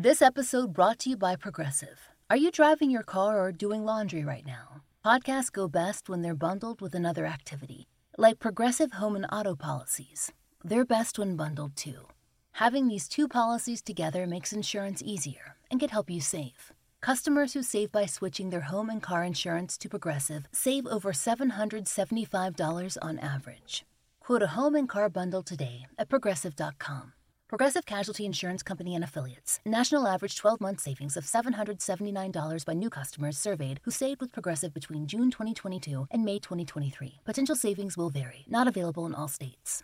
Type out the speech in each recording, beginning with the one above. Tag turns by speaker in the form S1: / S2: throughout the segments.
S1: This episode brought to you by Progressive. Are you driving your car or doing laundry right now? Podcasts go best when they're bundled with another activity, like Progressive Home and Auto policies. They're best when bundled too. Having these two policies together makes insurance easier and can help you save. Customers who save by switching their home and car insurance to Progressive save over $775 on average. Quote a home and car bundle today at progressive.com. Progressive Casualty Insurance Company and Affiliates. National average 12 month savings of $779 by new customers surveyed who saved with Progressive between June 2022 and May 2023. Potential savings will vary, not available in all states.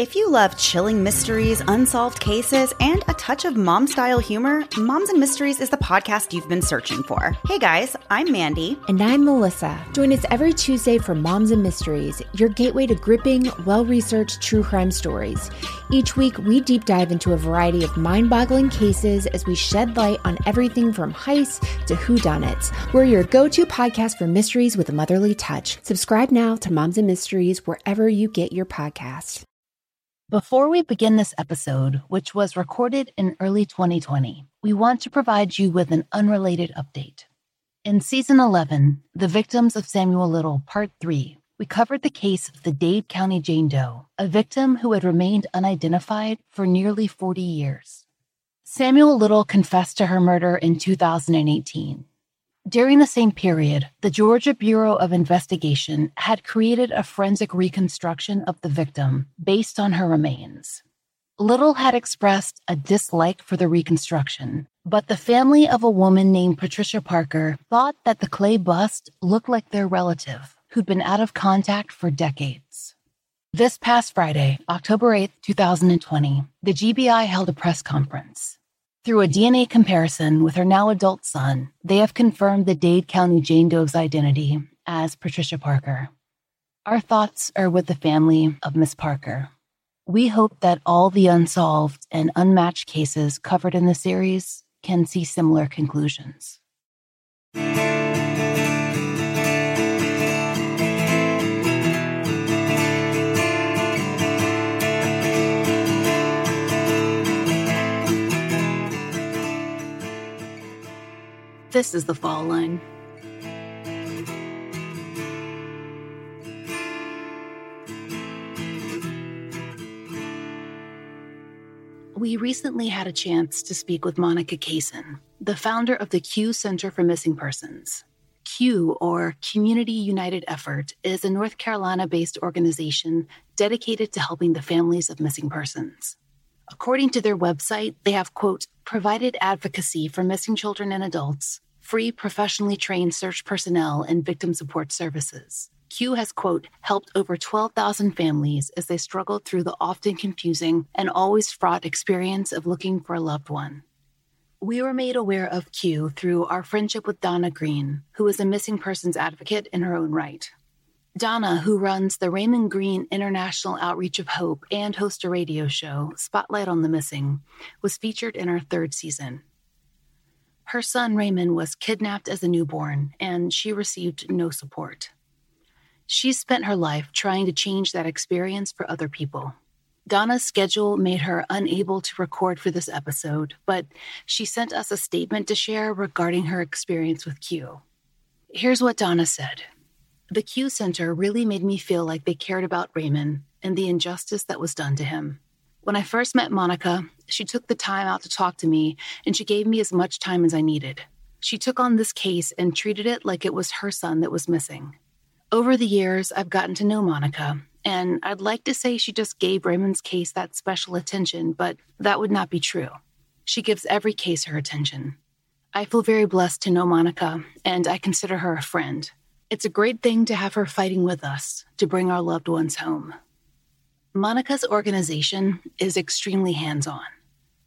S2: If you love chilling mysteries, unsolved cases, and a touch of mom style humor, Moms and Mysteries is the podcast you've been searching for. Hey guys, I'm Mandy.
S3: And I'm Melissa. Join us every Tuesday for Moms and Mysteries, your gateway to gripping, well researched true crime stories. Each week, we deep dive into a variety of mind boggling cases as we shed light on everything from heists to whodunits. We're your go to podcast for mysteries with a motherly touch. Subscribe now to Moms and Mysteries wherever you get your podcasts.
S1: Before we begin this episode, which was recorded in early 2020, we want to provide you with an unrelated update. In season 11, The Victims of Samuel Little, Part 3, we covered the case of the Dade County Jane Doe, a victim who had remained unidentified for nearly 40 years. Samuel Little confessed to her murder in 2018. During the same period, the Georgia Bureau of Investigation had created a forensic reconstruction of the victim based on her remains. Little had expressed a dislike for the reconstruction, but the family of a woman named Patricia Parker thought that the clay bust looked like their relative, who'd been out of contact for decades. This past Friday, October 8, 2020, the GBI held a press conference. Through a DNA comparison with her now adult son, they have confirmed the Dade County Jane Doe's identity as Patricia Parker. Our thoughts are with the family of Miss Parker. We hope that all the unsolved and unmatched cases covered in the series can see similar conclusions. This is the fall line. We recently had a chance to speak with Monica Caison, the founder of the CUE Center for Missing Persons. CUE, or Community United Effort, is a North Carolina based organization dedicated to helping the families of missing persons. According to their website, they have, quote, provided advocacy for missing children and adults, free professionally trained search personnel, and victim support services. CUE has, quote, helped over 12,000 families as they struggled through the often confusing and always fraught experience of looking for a loved one. We were made aware of CUE through our friendship with Donna Green, who is a missing persons advocate in her own right. Donna, who runs the Raymond Green International Outreach of Hope and hosts a radio show, Spotlight on the Missing, was featured in our third season. Her son Raymond was kidnapped as a newborn, and she received no support. She spent her life trying to change that experience for other people. Donna's schedule made her unable to record for this episode, but she sent us a statement to share regarding her experience with CUE. Here's what Donna said The CUE Center really made me feel like they cared about Raymond and the injustice that was done to him. When I first met Monica, she took the time out to talk to me and she gave me as much time as I needed. She took on this case and treated it like it was her son that was missing. Over the years, I've gotten to know Monica, and I'd like to say she just gave Raymond's case that special attention, but that would not be true. She gives every case her attention. I feel very blessed to know Monica, and I consider her a friend. It's a great thing to have her fighting with us to bring our loved ones home. Monica's organization is extremely hands on.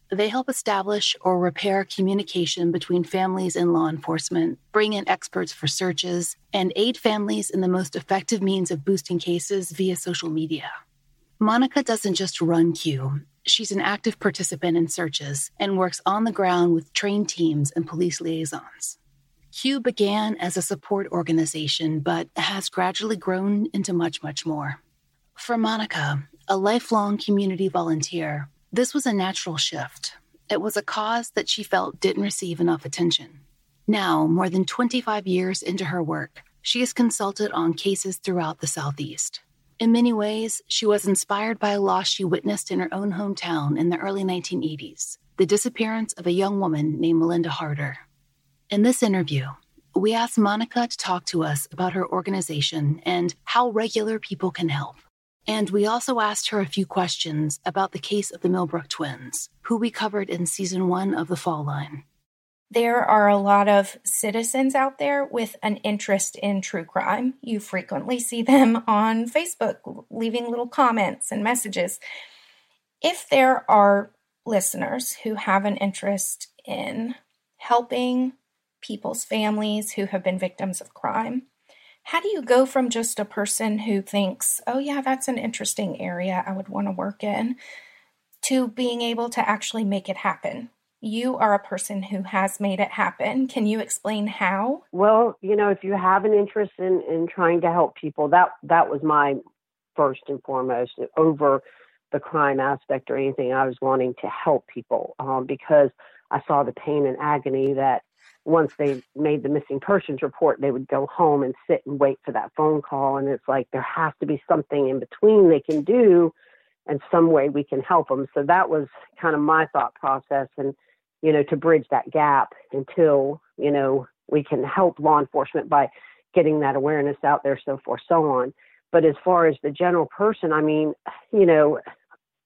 S1: They help establish or repair communication between families and law enforcement, bring in experts for searches, and aid families in the most effective means of boosting cases via social media. Monica doesn't just run CUE, she's an active participant in searches and works on the ground with trained teams and police liaisons. CUE began as a support organization, but has gradually grown into much, much more. For Monica, a lifelong community volunteer, this was a natural shift. It was a cause that she felt didn't receive enough attention. Now, more than 25 years into her work, she has consulted on cases throughout the Southeast. In many ways, she was inspired by a loss she witnessed in her own hometown in the early 1980s the disappearance of a young woman named Melinda Harder. In this interview, we asked Monica to talk to us about her organization and how regular people can help. And we also asked her a few questions about the case of the Millbrook twins, who we covered in season one of The Fall Line.
S4: There are a lot of citizens out there with an interest in true crime. You frequently see them on Facebook leaving little comments and messages. If there are listeners who have an interest in helping people's families who have been victims of crime, how do you go from just a person who thinks, oh, yeah, that's an interesting area I would want to work in, to being able to actually make it happen? You are a person who has made it happen. Can you explain how?
S5: Well, you know, if you have an interest in, in trying to help people, that that was my first and foremost over the crime aspect or anything. I was wanting to help people um, because I saw the pain and agony that once they made the missing persons report, they would go home and sit and wait for that phone call. And it's like there has to be something in between they can do and some way we can help them. So that was kind of my thought process. And, you know, to bridge that gap until, you know, we can help law enforcement by getting that awareness out there, so forth, so on. But as far as the general person, I mean, you know,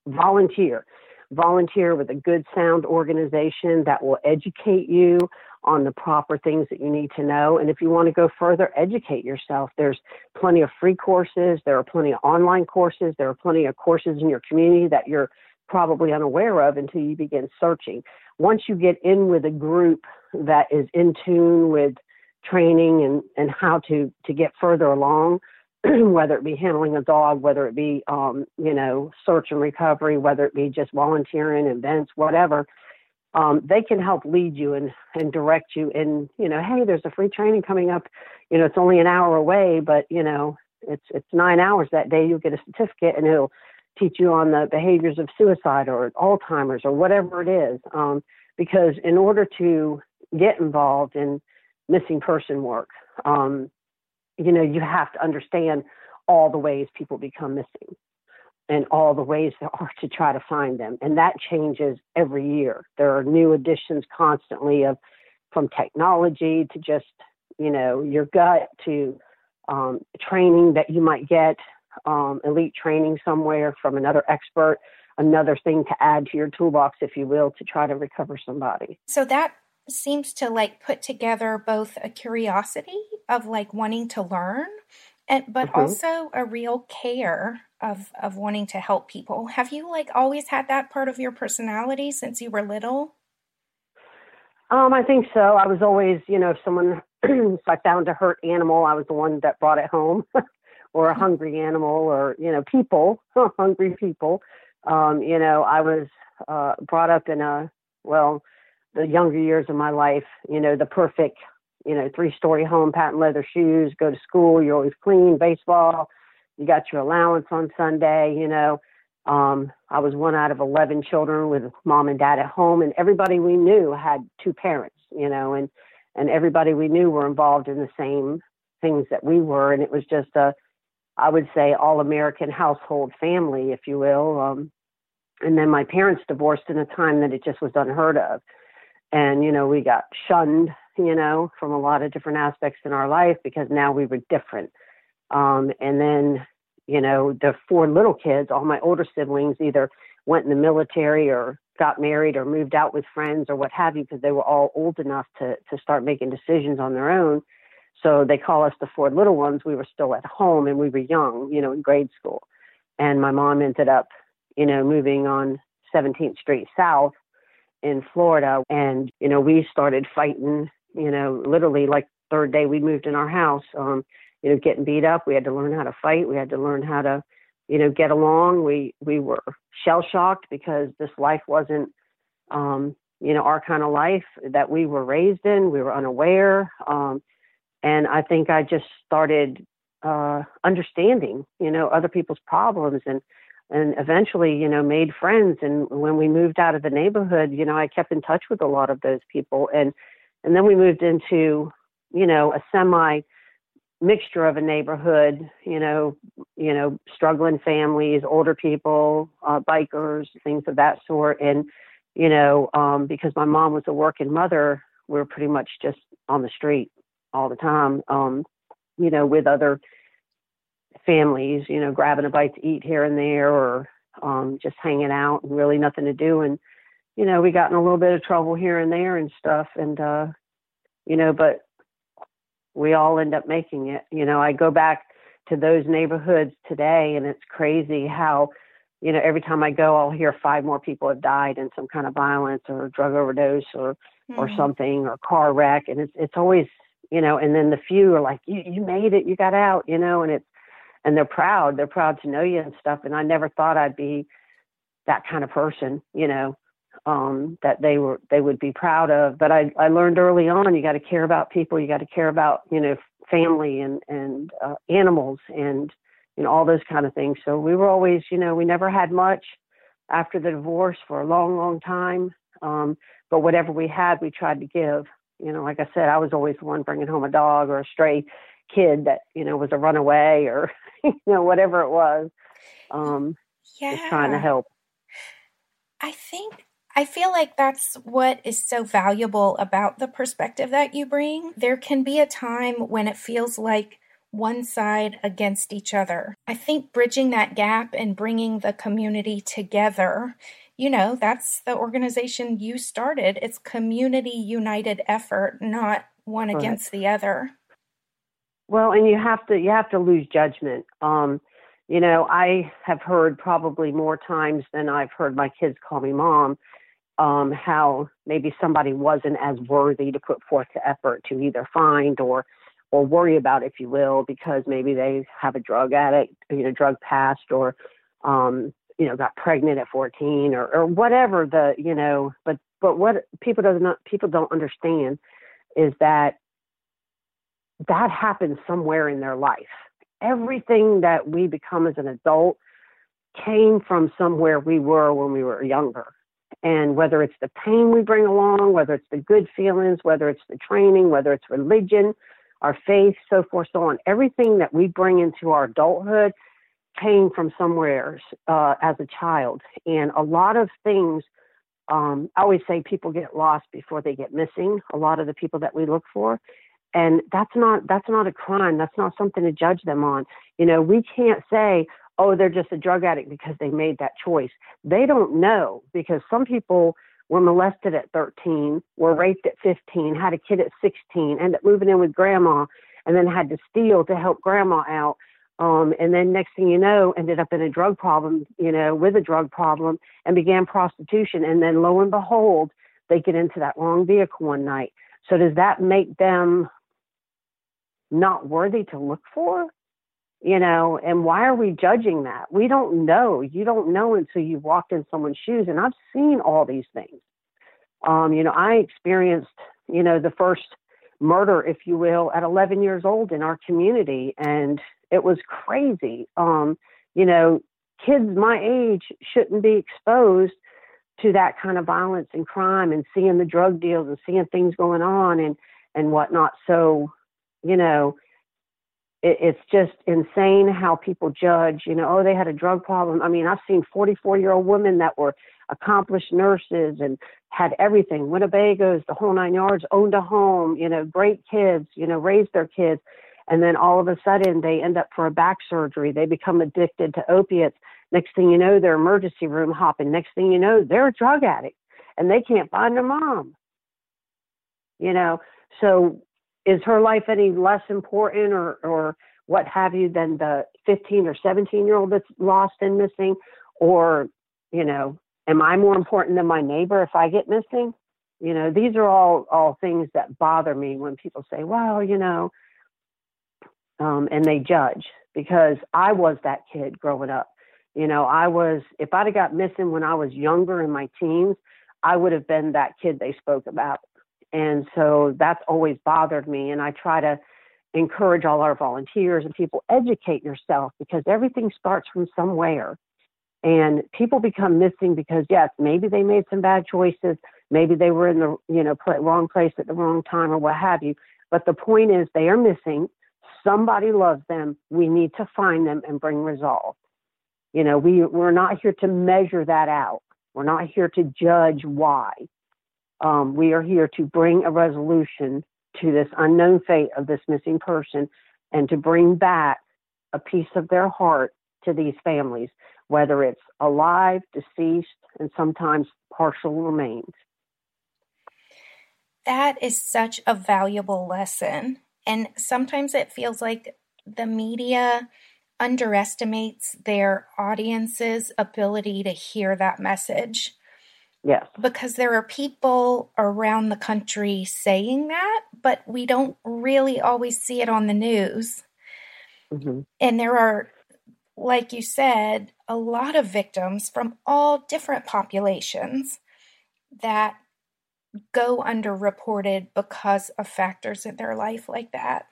S5: volunteer volunteer with a good sound organization that will educate you on the proper things that you need to know. And if you want to go further, educate yourself. There's plenty of free courses, there are plenty of online courses, there are plenty of courses in your community that you're probably unaware of until you begin searching. Once you get in with a group that is in tune with training and, and how to, to get further along, whether it be handling a dog, whether it be, um, you know, search and recovery, whether it be just volunteering events, whatever, um, they can help lead you and, and direct you in, you know, hey, there's a free training coming up. You know, it's only an hour away, but, you know, it's, it's nine hours that day. You'll get a certificate and it'll teach you on the behaviors of suicide or Alzheimer's or whatever it is. Um, because in order to get involved in missing person work, um, you know, you have to understand all the ways people become missing and all the ways there are to try to find them. And that changes every year. There are new additions constantly of from technology to just, you know, your gut to um, training that you might get, um, elite training somewhere from another expert, another thing to add to your toolbox, if you will, to try to recover somebody.
S4: So that seems to like put together both a curiosity of like wanting to learn and but mm-hmm. also a real care of of wanting to help people have you like always had that part of your personality since you were little
S5: um i think so i was always you know if someone if i found a hurt animal i was the one that brought it home or a mm-hmm. hungry animal or you know people hungry people um you know i was uh brought up in a well the younger years of my life, you know, the perfect, you know, three story home, patent leather shoes, go to school, you're always clean, baseball, you got your allowance on Sunday, you know. Um, I was one out of 11 children with mom and dad at home, and everybody we knew had two parents, you know, and, and everybody we knew were involved in the same things that we were. And it was just a, I would say, all American household family, if you will. Um, and then my parents divorced in a time that it just was unheard of and you know we got shunned you know from a lot of different aspects in our life because now we were different. Um, and then you know the four little kids all my older siblings either went in the military or got married or moved out with friends or what have you because they were all old enough to to start making decisions on their own. So they call us the four little ones. We were still at home and we were young you know in grade school. And my mom ended up you know moving on 17th street south in Florida. And, you know, we started fighting, you know, literally like third day we moved in our house, um, you know, getting beat up. We had to learn how to fight. We had to learn how to, you know, get along. We, we were shell shocked because this life wasn't, um, you know, our kind of life that we were raised in. We were unaware. Um, and I think I just started uh, understanding, you know, other people's problems and and eventually, you know, made friends. And when we moved out of the neighborhood, you know, I kept in touch with a lot of those people. And and then we moved into, you know, a semi mixture of a neighborhood, you know, you know, struggling families, older people, uh, bikers, things of that sort. And, you know, um, because my mom was a working mother, we were pretty much just on the street all the time, um, you know, with other families, you know, grabbing a bite to eat here and there or um, just hanging out and really nothing to do. And, you know, we got in a little bit of trouble here and there and stuff. And, uh, you know, but we all end up making it. You know, I go back to those neighborhoods today and it's crazy how, you know, every time I go, I'll hear five more people have died in some kind of violence or drug overdose or, mm-hmm. or something or car wreck. And it's, it's always, you know, and then the few are like, you, you made it, you got out, you know, and it's, and they're proud. They're proud to know you and stuff. And I never thought I'd be that kind of person, you know, um, that they were they would be proud of. But I I learned early on you got to care about people. You got to care about you know family and and uh, animals and you know all those kind of things. So we were always you know we never had much after the divorce for a long long time. Um, but whatever we had, we tried to give. You know, like I said, I was always the one bringing home a dog or a stray kid that you know was a runaway or you know whatever it was um yeah. just trying to help
S4: i think I feel like that's what is so valuable about the perspective that you bring. There can be a time when it feels like one side against each other. I think bridging that gap and bringing the community together, you know, that's the organization you started. It's community united effort, not one right. against the other.
S5: Well, and you have to you have to lose judgment. Um, you know, I have heard probably more times than I've heard my kids call me mom. Um, how maybe somebody wasn't as worthy to put forth the effort to either find or or worry about, if you will, because maybe they have a drug addict, you know, drug past, or um, you know, got pregnant at 14, or or whatever the you know. But but what people does not people don't understand is that that happens somewhere in their life. Everything that we become as an adult came from somewhere we were when we were younger. And whether it's the pain we bring along, whether it's the good feelings, whether it's the training, whether it's religion, our faith, so forth, so on, everything that we bring into our adulthood came from somewhere uh, as a child. And a lot of things, um, I always say people get lost before they get missing, a lot of the people that we look for. And that's not that's not a crime. That's not something to judge them on. You know we can't say oh they're just a drug addict because they made that choice. They don't know because some people were molested at 13 were raped at 15 had a kid at 16 ended up moving in with grandma and then had to steal to help grandma out um, and then next thing you know ended up in a drug problem you know with a drug problem and began prostitution. And then lo and behold they get into that wrong vehicle one night. So does that make them not worthy to look for? You know, and why are we judging that? We don't know. You don't know until you've walked in someone's shoes. And I've seen all these things. Um, you know, I experienced, you know, the first murder, if you will, at 11 years old in our community. And it was crazy. Um, you know, kids my age shouldn't be exposed to that kind of violence and crime and seeing the drug deals and seeing things going on and and whatnot. So you know, it, it's just insane how people judge. You know, oh, they had a drug problem. I mean, I've seen 44 year old women that were accomplished nurses and had everything, Winnebagos, the whole nine yards, owned a home, you know, great kids, you know, raised their kids. And then all of a sudden they end up for a back surgery. They become addicted to opiates. Next thing you know, they're emergency room hopping. Next thing you know, they're a drug addict and they can't find their mom. You know, so is her life any less important or or what have you than the 15 or 17 year old that's lost and missing? Or you know am i more important than my neighbor if i get missing? You know these are all all things that bother me when people say well you know um, and they judge because i was that kid growing up. You know i was if i'd have got missing when i was younger in my teens i would have been that kid they spoke about and so that's always bothered me. And I try to encourage all our volunteers and people educate yourself because everything starts from somewhere. And people become missing because, yes, maybe they made some bad choices. Maybe they were in the, you know, wrong place at the wrong time or what have you. But the point is they are missing. Somebody loves them. We need to find them and bring resolve. You know, we, we're not here to measure that out. We're not here to judge why. Um, we are here to bring a resolution to this unknown fate of this missing person and to bring back a piece of their heart to these families, whether it's alive, deceased, and sometimes partial remains.
S4: That is such a valuable lesson. And sometimes it feels like the media underestimates their audience's ability to hear that message.
S5: Yes.
S4: Because there are people around the country saying that, but we don't really always see it on the news. Mm-hmm. And there are, like you said, a lot of victims from all different populations that go underreported because of factors in their life like that.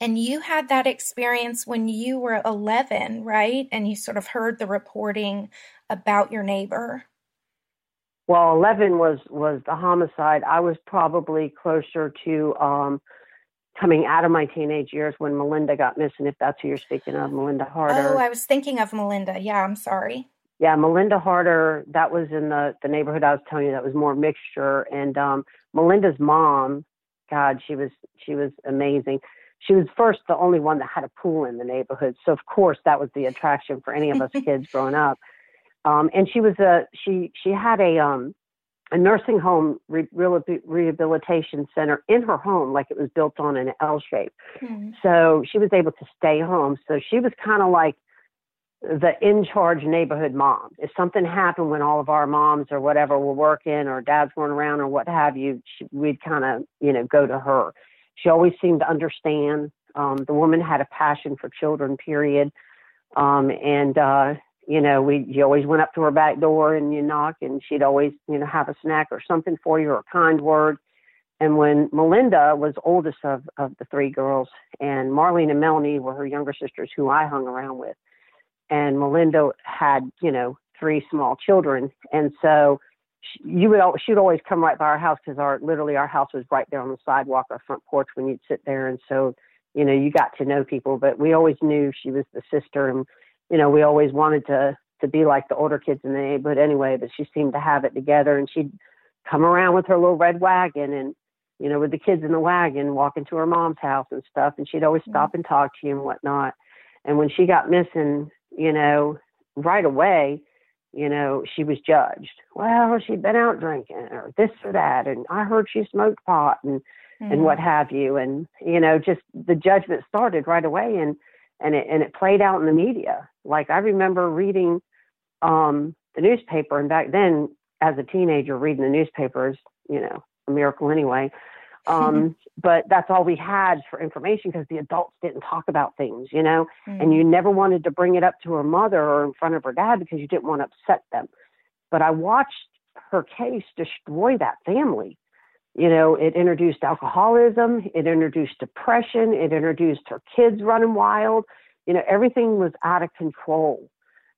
S4: And you had that experience when you were 11, right? And you sort of heard the reporting about your neighbor.
S5: Well, 11 was was the homicide. I was probably closer to um, coming out of my teenage years when Melinda got missing. If that's who you're speaking of, Melinda Harder.
S4: Oh, I was thinking of Melinda. Yeah, I'm sorry.
S5: Yeah, Melinda Harder. That was in the the neighborhood I was telling you. That was more mixture. And um, Melinda's mom, God, she was she was amazing. She was first the only one that had a pool in the neighborhood. So of course that was the attraction for any of us kids growing up. Um, and she was a she she had a um a nursing home re- rehabilitation center in her home, like it was built on an L shape. Mm-hmm. So she was able to stay home. So she was kind of like the in charge neighborhood mom. If something happened when all of our moms or whatever were working or dads weren't around or what have you, she, we'd kind of, you know, go to her. She always seemed to understand. Um, the woman had a passion for children, period. Um, and, uh, you know, we you always went up to her back door and you knock, and she'd always, you know, have a snack or something for you or a kind word. And when Melinda was oldest of of the three girls, and Marlene and Melanie were her younger sisters, who I hung around with, and Melinda had, you know, three small children, and so she, you would she would always come right by our house because our literally our house was right there on the sidewalk, our front porch when you'd sit there, and so you know you got to know people, but we always knew she was the sister and you know, we always wanted to to be like the older kids in the neighborhood anyway, but she seemed to have it together and she'd come around with her little red wagon and you know, with the kids in the wagon walking to her mom's house and stuff and she'd always stop and talk to you and whatnot. And when she got missing, you know, right away, you know, she was judged. Well, she'd been out drinking or this or that and I heard she smoked pot and mm-hmm. and what have you. And, you know, just the judgment started right away and and it and it played out in the media. Like I remember reading um, the newspaper, and back then, as a teenager, reading the newspapers, you know, a miracle anyway. Um, but that's all we had for information because the adults didn't talk about things, you know, mm. and you never wanted to bring it up to her mother or in front of her dad because you didn't want to upset them. But I watched her case destroy that family you know, it introduced alcoholism, it introduced depression, it introduced her kids running wild. You know, everything was out of control.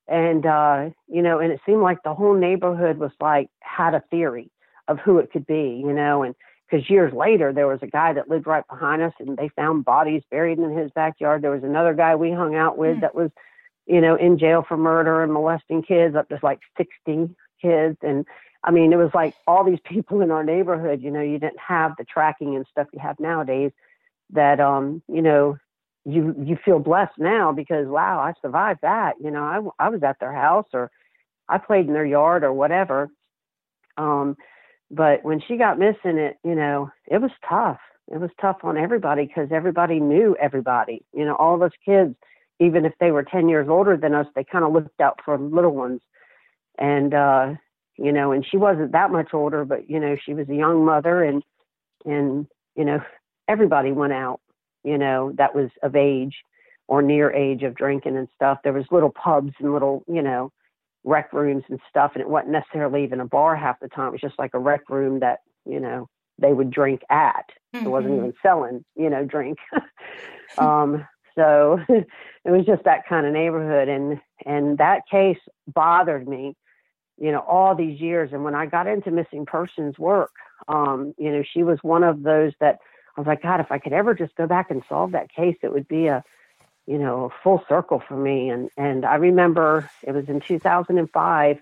S5: And, uh, you know, and it seemed like the whole neighborhood was like, had a theory of who it could be, you know, and because years later there was a guy that lived right behind us and they found bodies buried in his backyard. There was another guy we hung out with mm. that was, you know, in jail for murder and molesting kids, up to like 60 kids. And, I mean, it was like all these people in our neighborhood, you know, you didn't have the tracking and stuff you have nowadays that, um, you know, you, you feel blessed now because, wow, I survived that. You know, I, I was at their house or I played in their yard or whatever. Um, but when she got missing it, you know, it was tough. It was tough on everybody because everybody knew everybody. You know, all us kids, even if they were 10 years older than us, they kind of looked out for little ones. And, uh, you know, and she wasn't that much older, but you know, she was a young mother and and you know, everybody went out, you know, that was of age or near age of drinking and stuff. There was little pubs and little, you know, rec rooms and stuff and it wasn't necessarily even a bar half the time. It was just like a rec room that, you know, they would drink at. Mm-hmm. It wasn't mm-hmm. even selling, you know, drink. um So it was just that kind of neighborhood, and and that case bothered me, you know, all these years. And when I got into missing persons work, um, you know, she was one of those that I was like, God, if I could ever just go back and solve that case, it would be a, you know, a full circle for me. And and I remember it was in 2005.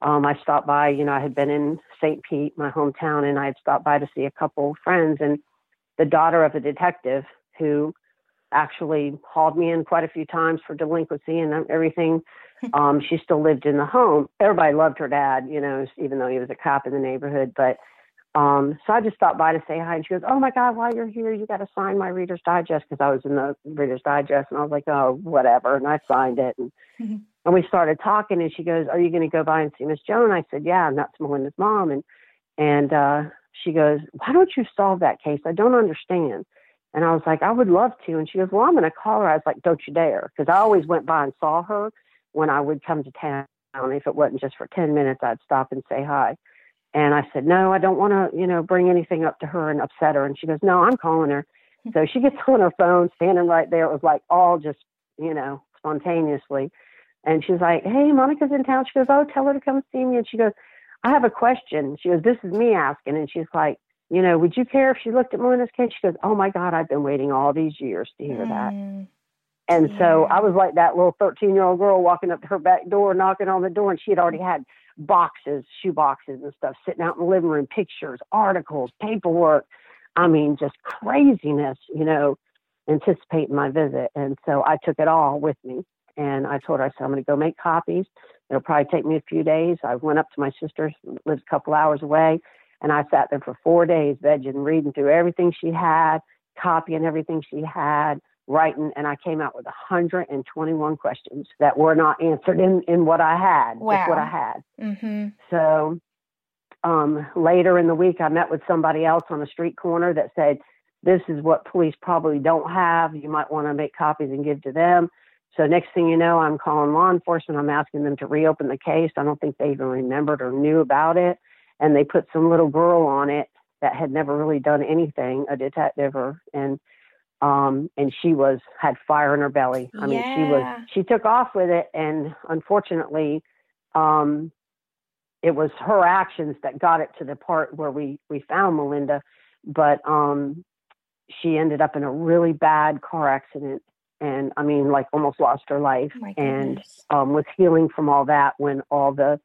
S5: Um, I stopped by, you know, I had been in St. Pete, my hometown, and I had stopped by to see a couple friends. And the daughter of a detective who actually hauled me in quite a few times for delinquency and everything. Um, she still lived in the home. Everybody loved her dad, you know, even though he was a cop in the neighborhood. But um, so I just stopped by to say hi, and she goes, "Oh my God, while you're here, you got to sign my Reader's Digest because I was in the Reader's Digest." And I was like, "Oh, whatever," and I signed it. And mm-hmm. and we started talking, and she goes, "Are you going to go by and see Miss Joan?" I said, "Yeah, and that's Melinda's mom." And and uh, she goes, Why don't you solve that case? I don't understand. And I was like, I would love to. And she goes, Well, I'm going to call her. I was like, Don't you dare. Because I always went by and saw her when I would come to town. If it wasn't just for 10 minutes, I'd stop and say hi. And I said, No, I don't want to, you know, bring anything up to her and upset her. And she goes, No, I'm calling her. Hmm. So she gets on her phone, standing right there. It was like all just, you know, spontaneously. And she's like, Hey, Monica's in town. She goes, Oh, tell her to come see me. And she goes, I have a question. She goes, This is me asking. And she's like, You know, would you care if she looked at Melinda's case? She goes, Oh my God, I've been waiting all these years to hear that. Mm. And yeah. so I was like that little 13 year old girl walking up to her back door, knocking on the door, and she had already had boxes, shoe boxes and stuff sitting out in the living room, pictures, articles, paperwork. I mean, just craziness, you know, anticipating my visit. And so I took it all with me. And I told her, I said, I'm going to go make copies. It'll probably take me a few days. I went up to my sister, lives a couple hours away, and I sat there for four days, vegging, reading through everything she had, copying everything she had, writing, and I came out with 121 questions that were not answered in, in what I had.
S4: Wow.
S5: what I had.
S4: Mm-hmm.
S5: So um, later in the week, I met with somebody else on a street corner that said, This is what police probably don't have. You might want to make copies and give to them. So next thing you know, I'm calling law enforcement. I'm asking them to reopen the case. I don't think they even remembered or knew about it. And they put some little girl on it that had never really done anything, a detective or and um and she was had fire in her belly. I mean, she was she took off with it and unfortunately um it was her actions that got it to the part where we we found Melinda, but um she ended up in a really bad car accident and I mean, like almost lost her life,
S4: oh
S5: and um, was healing from all that. When all the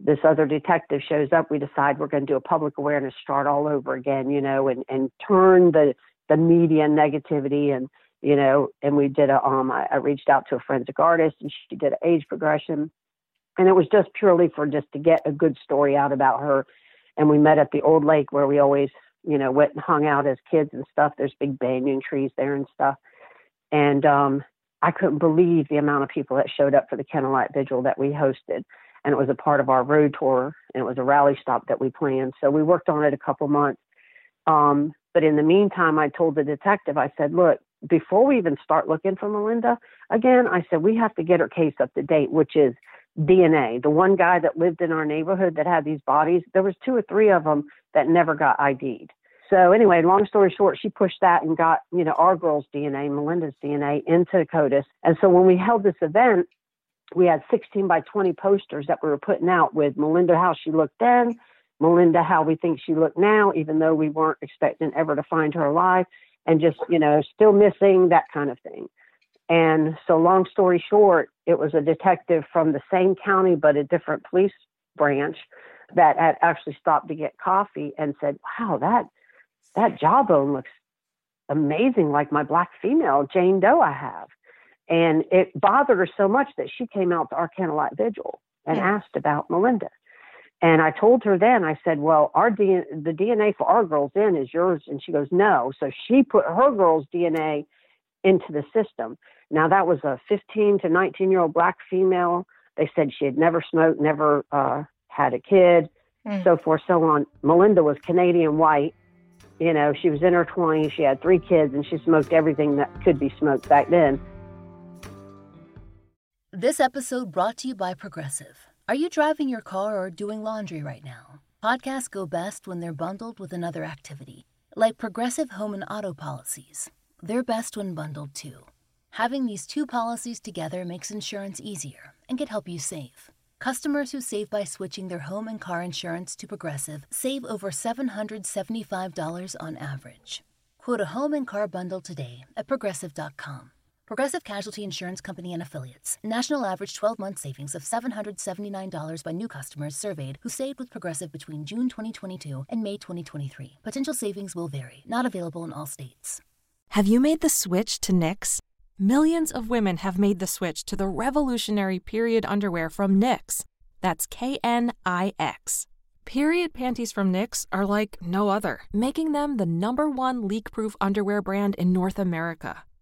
S5: this other detective shows up, we decide we're going to do a public awareness, start all over again, you know, and and turn the the media negativity and you know, and we did a um, I, I reached out to a forensic artist, and she did an age progression, and it was just purely for just to get a good story out about her. And we met at the old lake where we always, you know, went and hung out as kids and stuff. There's big banyan trees there and stuff and um, I couldn't believe the amount of people that showed up for the Candlelight Vigil that we hosted. And it was a part of our road tour, and it was a rally stop that we planned. So we worked on it a couple months. Um, but in the meantime, I told the detective, I said, look, before we even start looking for Melinda again, I said, we have to get her case up to date, which is DNA. The one guy that lived in our neighborhood that had these bodies, there was two or three of them that never got ID'd. So anyway, long story short, she pushed that and got, you know, our girl's DNA, Melinda's DNA into CODIS. And so when we held this event, we had 16 by 20 posters that we were putting out with Melinda how she looked then, Melinda how we think she looked now, even though we weren't expecting ever to find her alive, and just, you know, still missing, that kind of thing. And so, long story short, it was a detective from the same county but a different police branch that had actually stopped to get coffee and said, Wow, that that jawbone looks amazing, like my black female Jane Doe I have. And it bothered her so much that she came out to our candlelight vigil and yeah. asked about Melinda. And I told her then, I said, well, our DNA, the DNA for our girl's in is yours. And she goes, no. So she put her girl's DNA into the system. Now that was a 15 to 19 year old black female. They said she had never smoked, never uh, had a kid, mm. so forth, so on. Melinda was Canadian white you know, she was in her 20s, she had three kids, and she smoked everything that could be smoked back then.
S1: This episode brought to you by Progressive. Are you driving your car or doing laundry right now? Podcasts go best when they're bundled with another activity, like Progressive Home and Auto policies. They're best when bundled too. Having these two policies together makes insurance easier and can help you save. Customers who save by switching their home and car insurance to Progressive save over $775 on average. Quote a home and car bundle today at progressive.com. Progressive Casualty Insurance Company and Affiliates. National average 12 month savings of $779 by new customers surveyed who saved with Progressive between June 2022 and May 2023. Potential savings will vary, not available in all states.
S6: Have you made the switch to Knix? Millions of women have made the switch to the revolutionary period underwear from Knix. That's K N I X. Period panties from Knix are like no other, making them the number one leak proof underwear brand in North America.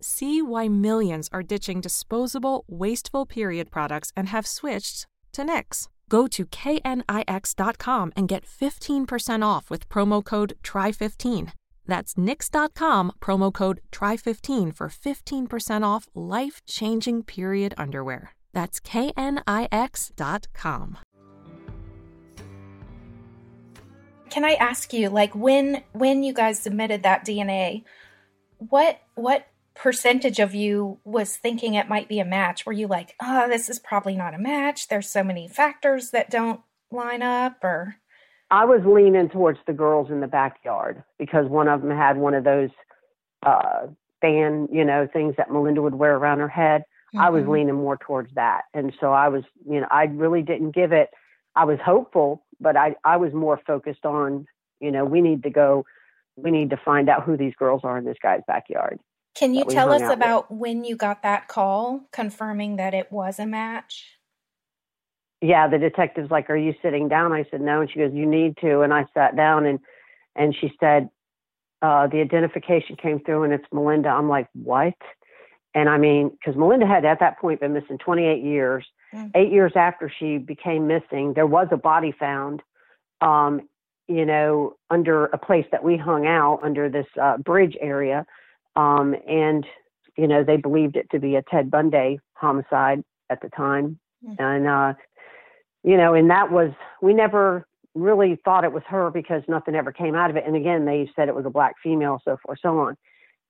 S6: See why millions are ditching disposable, wasteful period products and have switched to Knix. Go to knix.com and get 15% off with promo code TRY15. That's knix.com, promo code TRY15 for 15% off life changing period underwear. That's knix.com.
S4: Can I ask you, like when when you guys submitted that DNA, what what percentage of you was thinking it might be a match? Were you like, oh, this is probably not a match? There's so many factors that don't line up, or
S5: I was leaning towards the girls in the backyard because one of them had one of those uh band, you know, things that Melinda would wear around her head. Mm-hmm. I was mm-hmm. leaning more towards that. And so I was, you know, I really didn't give it I was hopeful, but I I was more focused on, you know, we need to go we need to find out who these girls are in this guy's backyard.
S4: Can you tell us about with. when you got that call confirming that it was a match?
S5: yeah, the detective's like, Are you sitting down? I said, No. And she goes, You need to. And I sat down and and she said, uh, the identification came through and it's Melinda. I'm like, What? And I mean, because Melinda had at that point been missing 28 years. Mm-hmm. Eight years after she became missing, there was a body found, um, you know, under a place that we hung out under this uh, bridge area. Um, and, you know, they believed it to be a Ted Bundy homicide at the time. Mm-hmm. And uh, you know, and that was, we never really thought it was her because nothing ever came out of it. And again, they said it was a black female, so forth, so on.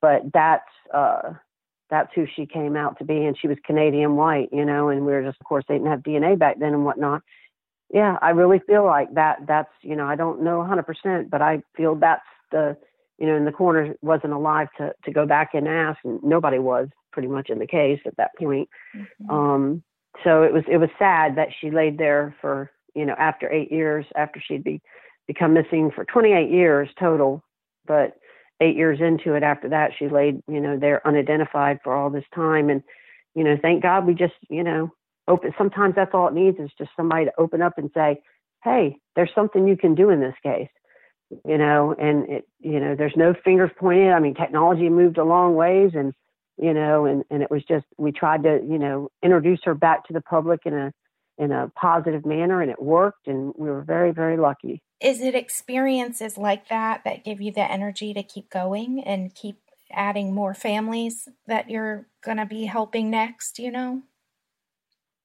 S5: But that's, uh, that's who she came out to be. And she was Canadian white, you know, and we were just, of course, they didn't have DNA back then and whatnot. Yeah, I really feel like that. That's, you know, I don't know 100%, but I feel that's the, you know, and the coroner wasn't alive to, to go back and ask, and nobody was pretty much in the case at that point. Mm-hmm. Um, so it was it was sad that she laid there for you know after eight years after she'd be become missing for 28 years total but eight years into it after that she laid you know there unidentified for all this time and you know thank god we just you know open sometimes that's all it needs is just somebody to open up and say hey there's something you can do in this case you know and it you know there's no fingers pointed i mean technology moved a long ways and you know, and, and it was just, we tried to, you know, introduce her back to the public in a, in a positive manner and it worked and we were very, very lucky.
S4: Is it experiences like that that give you the energy to keep going and keep adding more families that you're going to be helping next, you know?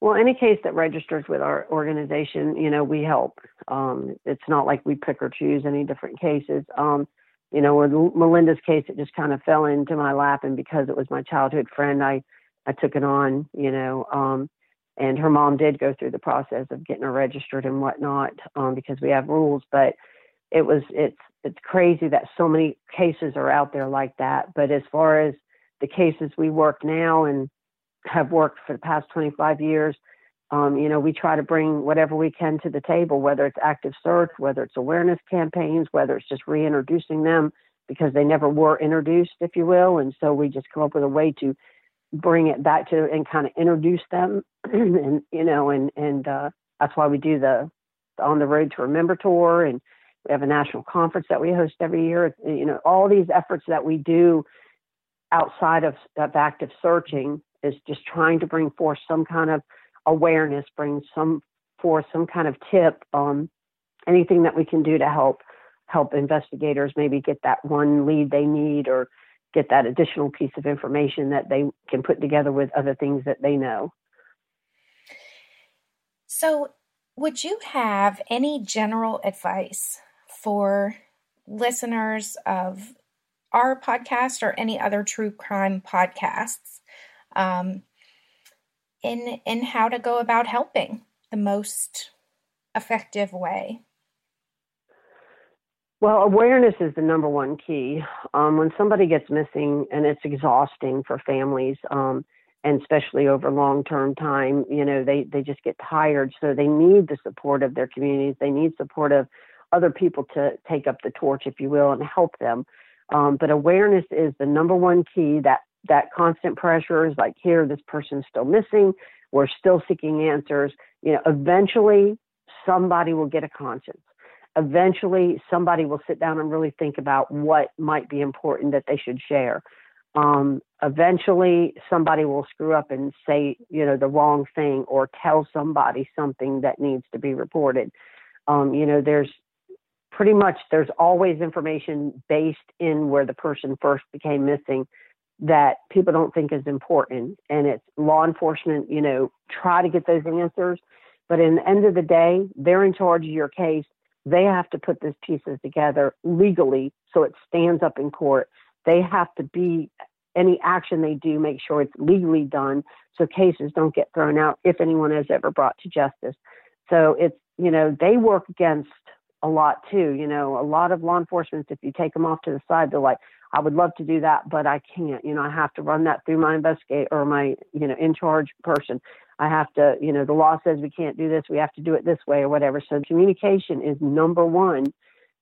S5: Well, any case that registers with our organization, you know, we help. Um, it's not like we pick or choose any different cases. Um, you know, with Melinda's case, it just kind of fell into my lap, and because it was my childhood friend, I I took it on, you know. Um, and her mom did go through the process of getting her registered and whatnot, um, because we have rules. But it was it's it's crazy that so many cases are out there like that. But as far as the cases we work now and have worked for the past 25 years, um, you know, we try to bring whatever we can to the table, whether it's active search, whether it's awareness campaigns, whether it's just reintroducing them because they never were introduced, if you will. And so we just come up with a way to bring it back to and kind of introduce them, and you know, and and uh, that's why we do the, the on the road to remember tour, and we have a national conference that we host every year. You know, all these efforts that we do outside of, of active searching is just trying to bring forth some kind of awareness, bring some forth some kind of tip, um, anything that we can do to help help investigators maybe get that one lead they need or get that additional piece of information that they can put together with other things that they know.
S4: So, would you have any general advice for listeners of our podcast or any other true crime podcasts um, in in how to go about helping the most effective way?
S5: Well, awareness is the number one key. Um, when somebody gets missing, and it's exhausting for families, um, and especially over long term time, you know, they, they just get tired. So they need the support of their communities. They need support of other people to take up the torch, if you will, and help them. Um, but awareness is the number one key. That that constant pressure is like, here, this person's still missing. We're still seeking answers. You know, eventually somebody will get a conscience eventually somebody will sit down and really think about what might be important that they should share. Um, eventually somebody will screw up and say, you know, the wrong thing or tell somebody something that needs to be reported. Um, you know, there's pretty much there's always information based in where the person first became missing that people don't think is important and it's law enforcement you know try to get those answers but in the end of the day they're in charge of your case they have to put these pieces together legally so it stands up in court. They have to be any action they do, make sure it's legally done so cases don't get thrown out if anyone is ever brought to justice. So it's, you know, they work against a lot too. You know, a lot of law enforcement, if you take them off to the side, they're like, I would love to do that, but I can't. You know, I have to run that through my investigate or my, you know, in charge person. I have to, you know, the law says we can't do this, we have to do it this way or whatever. So communication is number one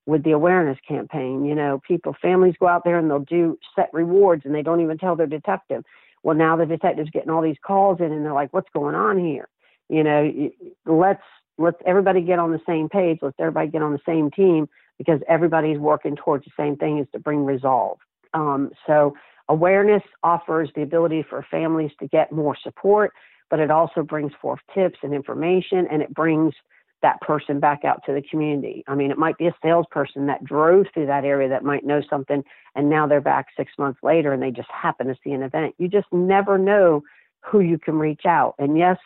S5: with the awareness campaign. You know, people, families go out there and they'll do set rewards and they don't even tell their detective. Well, now the detective's getting all these calls in and they're like, what's going on here? You know, let's, let's everybody get on the same page. Let's everybody get on the same team because everybody's working towards the same thing is to bring resolve. Um, so awareness offers the ability for families to get more support but it also brings forth tips and information and it brings that person back out to the community. I mean, it might be a salesperson that drove through that area that might know something and now they're back six months later and they just happen to see an event. You just never know who you can reach out. And yes,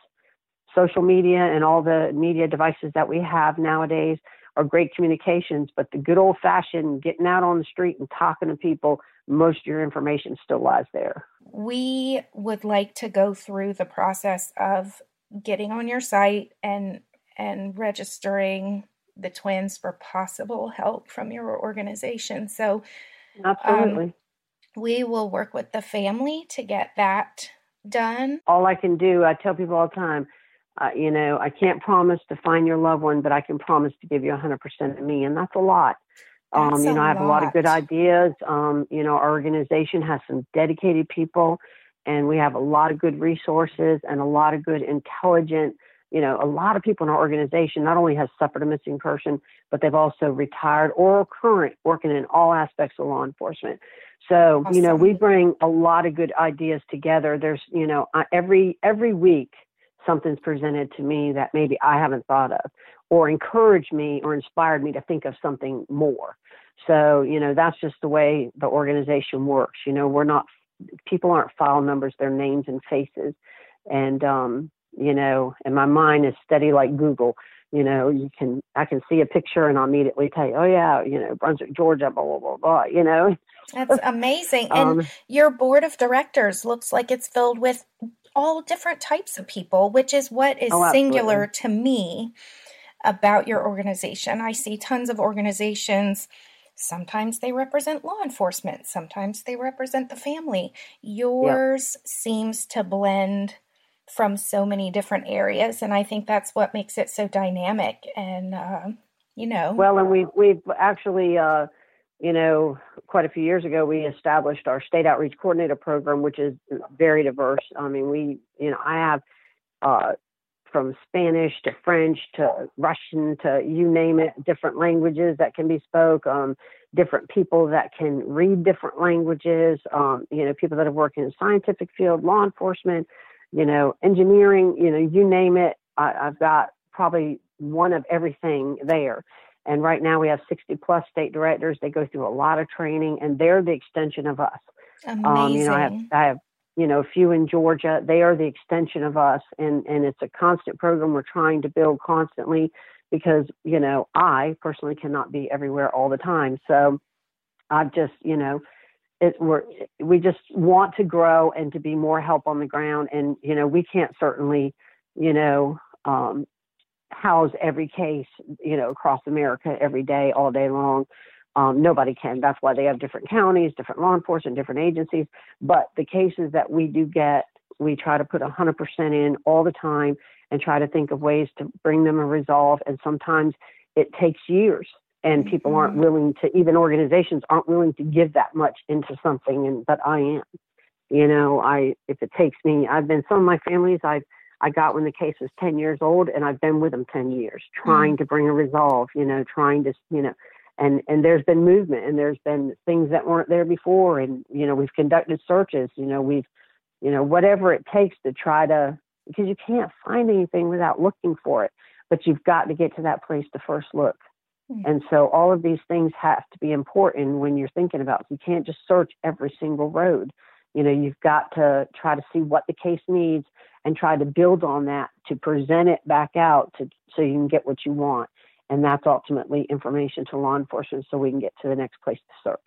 S5: social media and all the media devices that we have nowadays are great communications, but the good old fashioned getting out on the street and talking to people, most of your information still lies there.
S4: We would like to go through the process of getting on your site and and registering the twins for possible help from your organization. So
S5: Absolutely. Um,
S4: we will work with the family to get that done.
S5: All I can do, I tell people all the time, uh, you know, I can't promise to find your loved one, but I can promise to give you 100% of me, and that's a lot. Um, you know, I have lot. a lot of good ideas. Um, you know, our organization has some dedicated people, and we have a lot of good resources and a lot of good, intelligent. You know, a lot of people in our organization not only has suffered a missing person, but they've also retired or current, working in all aspects of law enforcement. So, awesome. you know, we bring a lot of good ideas together. There's, you know, every every week something's presented to me that maybe I haven't thought of, or encouraged me or inspired me to think of something more. So, you know, that's just the way the organization works. You know, we're not, people aren't file numbers, they're names and faces. And, um, you know, and my mind is steady like Google. You know, you can, I can see a picture and I'll immediately tell you, oh, yeah, you know, Brunswick, Georgia, blah, blah, blah, blah, you know.
S4: That's amazing. And um, your board of directors looks like it's filled with all different types of people, which is what is oh, singular to me about your organization. I see tons of organizations. Sometimes they represent law enforcement, sometimes they represent the family. Yours seems to blend from so many different areas, and I think that's what makes it so dynamic. And uh, you know,
S5: well, and we've we've actually uh, you know, quite a few years ago, we established our state outreach coordinator program, which is very diverse. I mean, we, you know, I have uh, from Spanish to French to Russian to you name it, different languages that can be spoke, um, different people that can read different languages, um, you know, people that have worked in the scientific field, law enforcement, you know, engineering, you know, you name it. I, I've got probably one of everything there. And right now we have 60 plus state directors. They go through a lot of training and they're the extension of us.
S4: Amazing. Um,
S5: you know, I have, I have, you know, a few in Georgia. They are the extension of us. And, and it's a constant program we're trying to build constantly because, you know, I personally cannot be everywhere all the time. So I've just, you know, it, we're, we just want to grow and to be more help on the ground. And, you know, we can't certainly, you know, um, house every case, you know, across America every day, all day long. Um, nobody can. That's why they have different counties, different law enforcement, different agencies. But the cases that we do get, we try to put 100% in all the time and try to think of ways to bring them a resolve. And sometimes it takes years and people aren't mm-hmm. willing to even organizations aren't willing to give that much into something and but i am you know i if it takes me i've been some of my families i've i got when the case was 10 years old and i've been with them 10 years trying mm. to bring a resolve you know trying to you know and and there's been movement and there's been things that weren't there before and you know we've conducted searches you know we've you know whatever it takes to try to because you can't find anything without looking for it but you've got to get to that place to first look Hmm. And so all of these things have to be important when you're thinking about. It. You can't just search every single road. You know, you've got to try to see what the case needs and try to build on that to present it back out to so you can get what you want. And that's ultimately information to law enforcement so we can get to the next place to search.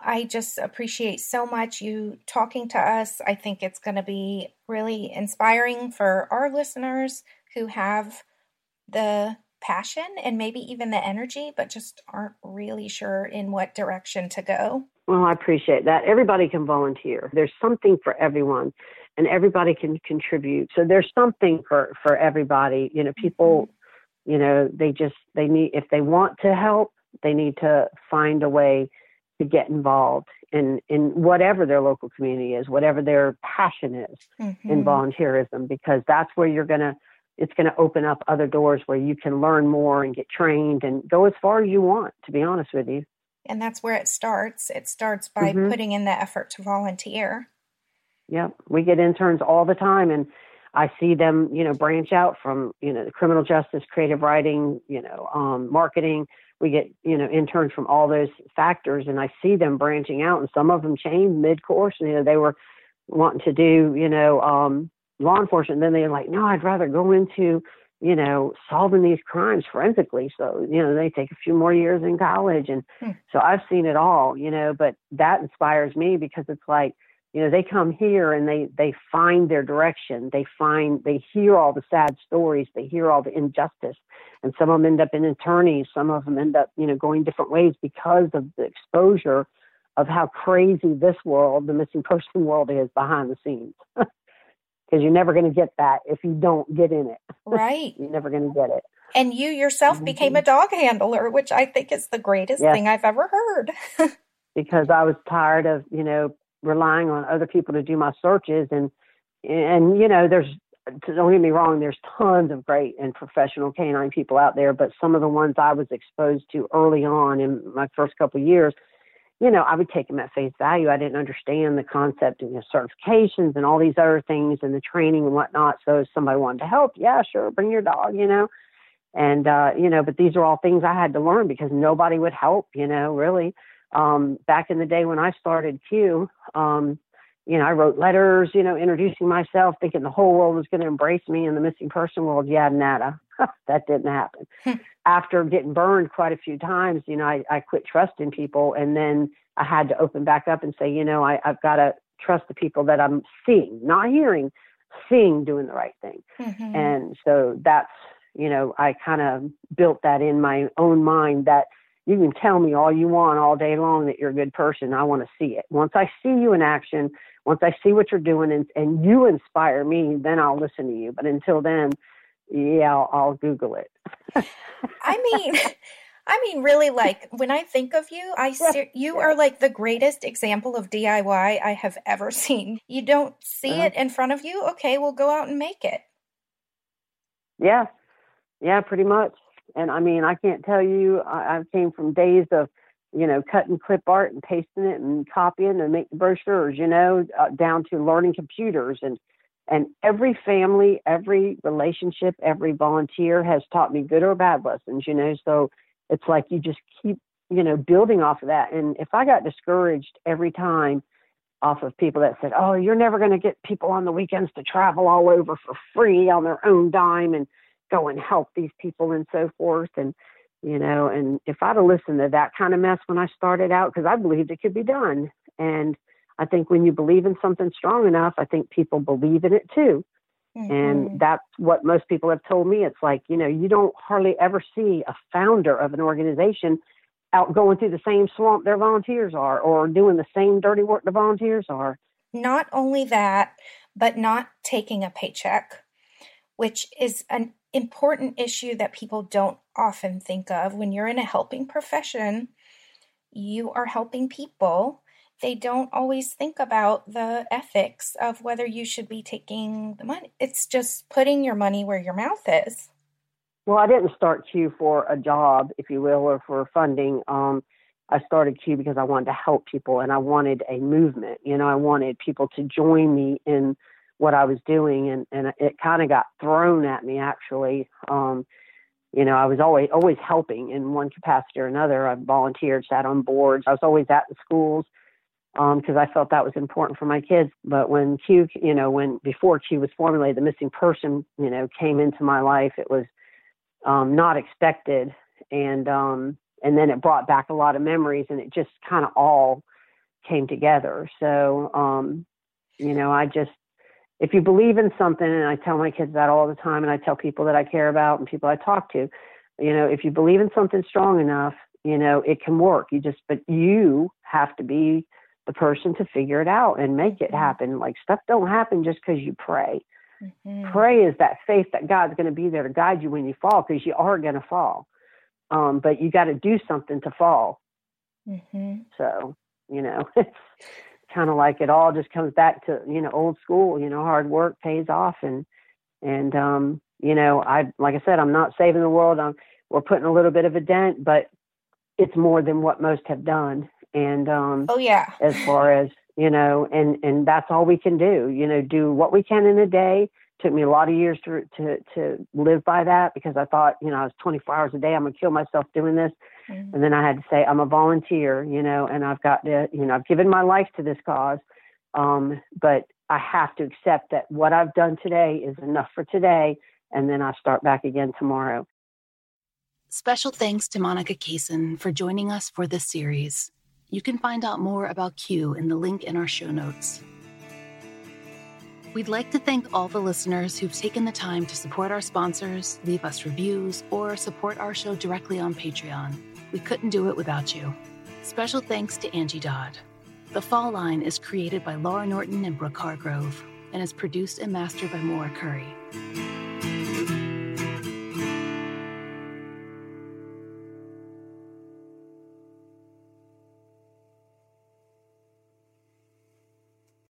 S4: I just appreciate so much you talking to us. I think it's going to be really inspiring for our listeners who have the passion and maybe even the energy, but just aren't really sure in what direction to go.
S5: Well, I appreciate that. Everybody can volunteer. There's something for everyone and everybody can contribute. So there's something for for everybody. You know, people, mm-hmm. you know, they just they need if they want to help, they need to find a way to get involved in in whatever their local community is, whatever their passion is mm-hmm. in volunteerism because that's where you're going to it's going to open up other doors where you can learn more and get trained and go as far as you want, to be honest with you.
S4: And that's where it starts. It starts by mm-hmm. putting in the effort to volunteer.
S5: Yep. We get interns all the time and I see them, you know, branch out from, you know, the criminal justice, creative writing, you know, um, marketing. We get, you know, interns from all those factors and I see them branching out and some of them change mid course. You know, they were wanting to do, you know, um, law enforcement. Then they're like, no, I'd rather go into, you know, solving these crimes forensically. So, you know, they take a few more years in college. And hmm. so I've seen it all, you know, but that inspires me because it's like, you know, they come here and they, they find their direction. They find, they hear all the sad stories. They hear all the injustice. And some of them end up in attorneys. Some of them end up, you know, going different ways because of the exposure of how crazy this world, the missing person world is behind the scenes. because you're never going to get that if you don't get in it.
S4: Right.
S5: you're never going to get it.
S4: And you yourself mm-hmm. became a dog handler, which I think is the greatest yes. thing I've ever heard.
S5: because I was tired of, you know, relying on other people to do my searches and and you know, there's don't get me wrong, there's tons of great and professional canine people out there, but some of the ones I was exposed to early on in my first couple of years you know, I would take them at face value. I didn't understand the concept of you know, certifications and all these other things and the training and whatnot. So if somebody wanted to help, yeah, sure, bring your dog, you know. And uh, you know, but these are all things I had to learn because nobody would help, you know, really. Um, back in the day when I started CUE, um, you know, I wrote letters, you know, introducing myself, thinking the whole world was going to embrace me in the missing person world. Yeah, nada. that didn't happen. Hmm. After getting burned quite a few times, you know, I, I quit trusting people. And then I had to open back up and say, you know, I, I've got to trust the people that I'm seeing, not hearing, seeing doing the right thing. Mm-hmm. And so that's, you know, I kind of built that in my own mind that you can tell me all you want all day long that you're a good person. I want to see it. Once I see you in action, once I see what you're doing and, and you inspire me, then I'll listen to you. But until then, yeah, I'll, I'll Google it.
S4: I mean, I mean, really, like when I think of you, I ser- you are like the greatest example of DIY I have ever seen. You don't see uh-huh. it in front of you. Okay, we'll go out and make it.
S5: Yeah, yeah, pretty much. And I mean, I can't tell you. I, I came from days of, you know, cutting clip art and pasting it and copying and making brochures. You know, uh, down to learning computers and And every family, every relationship, every volunteer has taught me good or bad lessons, you know. So it's like you just keep, you know, building off of that. And if I got discouraged every time off of people that said, "Oh, you're never going to get people on the weekends to travel all over for free on their own dime and go and help these people and so forth," and you know, and if I'd have listened to that kind of mess when I started out, because I believed it could be done, and I think when you believe in something strong enough, I think people believe in it too. Mm-hmm. And that's what most people have told me. It's like, you know, you don't hardly ever see a founder of an organization out going through the same swamp their volunteers are or doing the same dirty work the volunteers are.
S4: Not only that, but not taking a paycheck, which is an important issue that people don't often think of. When you're in a helping profession, you are helping people. They don't always think about the ethics of whether you should be taking the money. It's just putting your money where your mouth is.
S5: Well, I didn't start CUE for a job, if you will, or for funding. Um, I started CUE because I wanted to help people and I wanted a movement. You know, I wanted people to join me in what I was doing, and and it kind of got thrown at me actually. Um, you know, I was always always helping in one capacity or another. I volunteered, sat on boards. I was always at the schools because um, I felt that was important for my kids. But when CUE, you know, when before CUE was formulated, the missing person, you know, came into my life. It was um, not expected, and um, and then it brought back a lot of memories, and it just kind of all came together. So, um, you know, I just if you believe in something, and I tell my kids that all the time, and I tell people that I care about and people I talk to, you know, if you believe in something strong enough, you know, it can work. You just, but you have to be the person to figure it out and make it mm-hmm. happen. Like stuff don't happen just because you pray. Mm-hmm. Pray is that faith that God's going to be there to guide you when you fall because you are going to fall. Um, but you got to do something to fall. Mm-hmm. So, you know, it's kind of like it all just comes back to, you know, old school, you know, hard work pays off. And, and, um, you know, I, like I said, I'm not saving the world. I'm, we're putting a little bit of a dent, but it's more than what most have done. And, um,
S4: oh yeah,
S5: as far as, you know, and and that's all we can do. You know, do what we can in a day. Took me a lot of years to to to live by that because I thought, you know, I was 24 hours a day. I'm gonna kill myself doing this, mm-hmm. and then I had to say I'm a volunteer. You know, and I've got to, you know, I've given my life to this cause, um, but I have to accept that what I've done today is enough for today, and then I start back again tomorrow.
S1: Special thanks to Monica Caison for joining us for this series. You can find out more about CUE in the link in our show notes. We'd like to thank all the listeners who've taken the time to support our sponsors, leave us reviews, or support our show directly on Patreon. We couldn't do it without you. Special thanks to Angie Dodd. The Fall Line is created by Laurah Norton and Brooke Hargrove and is produced and mastered by Maura Currie.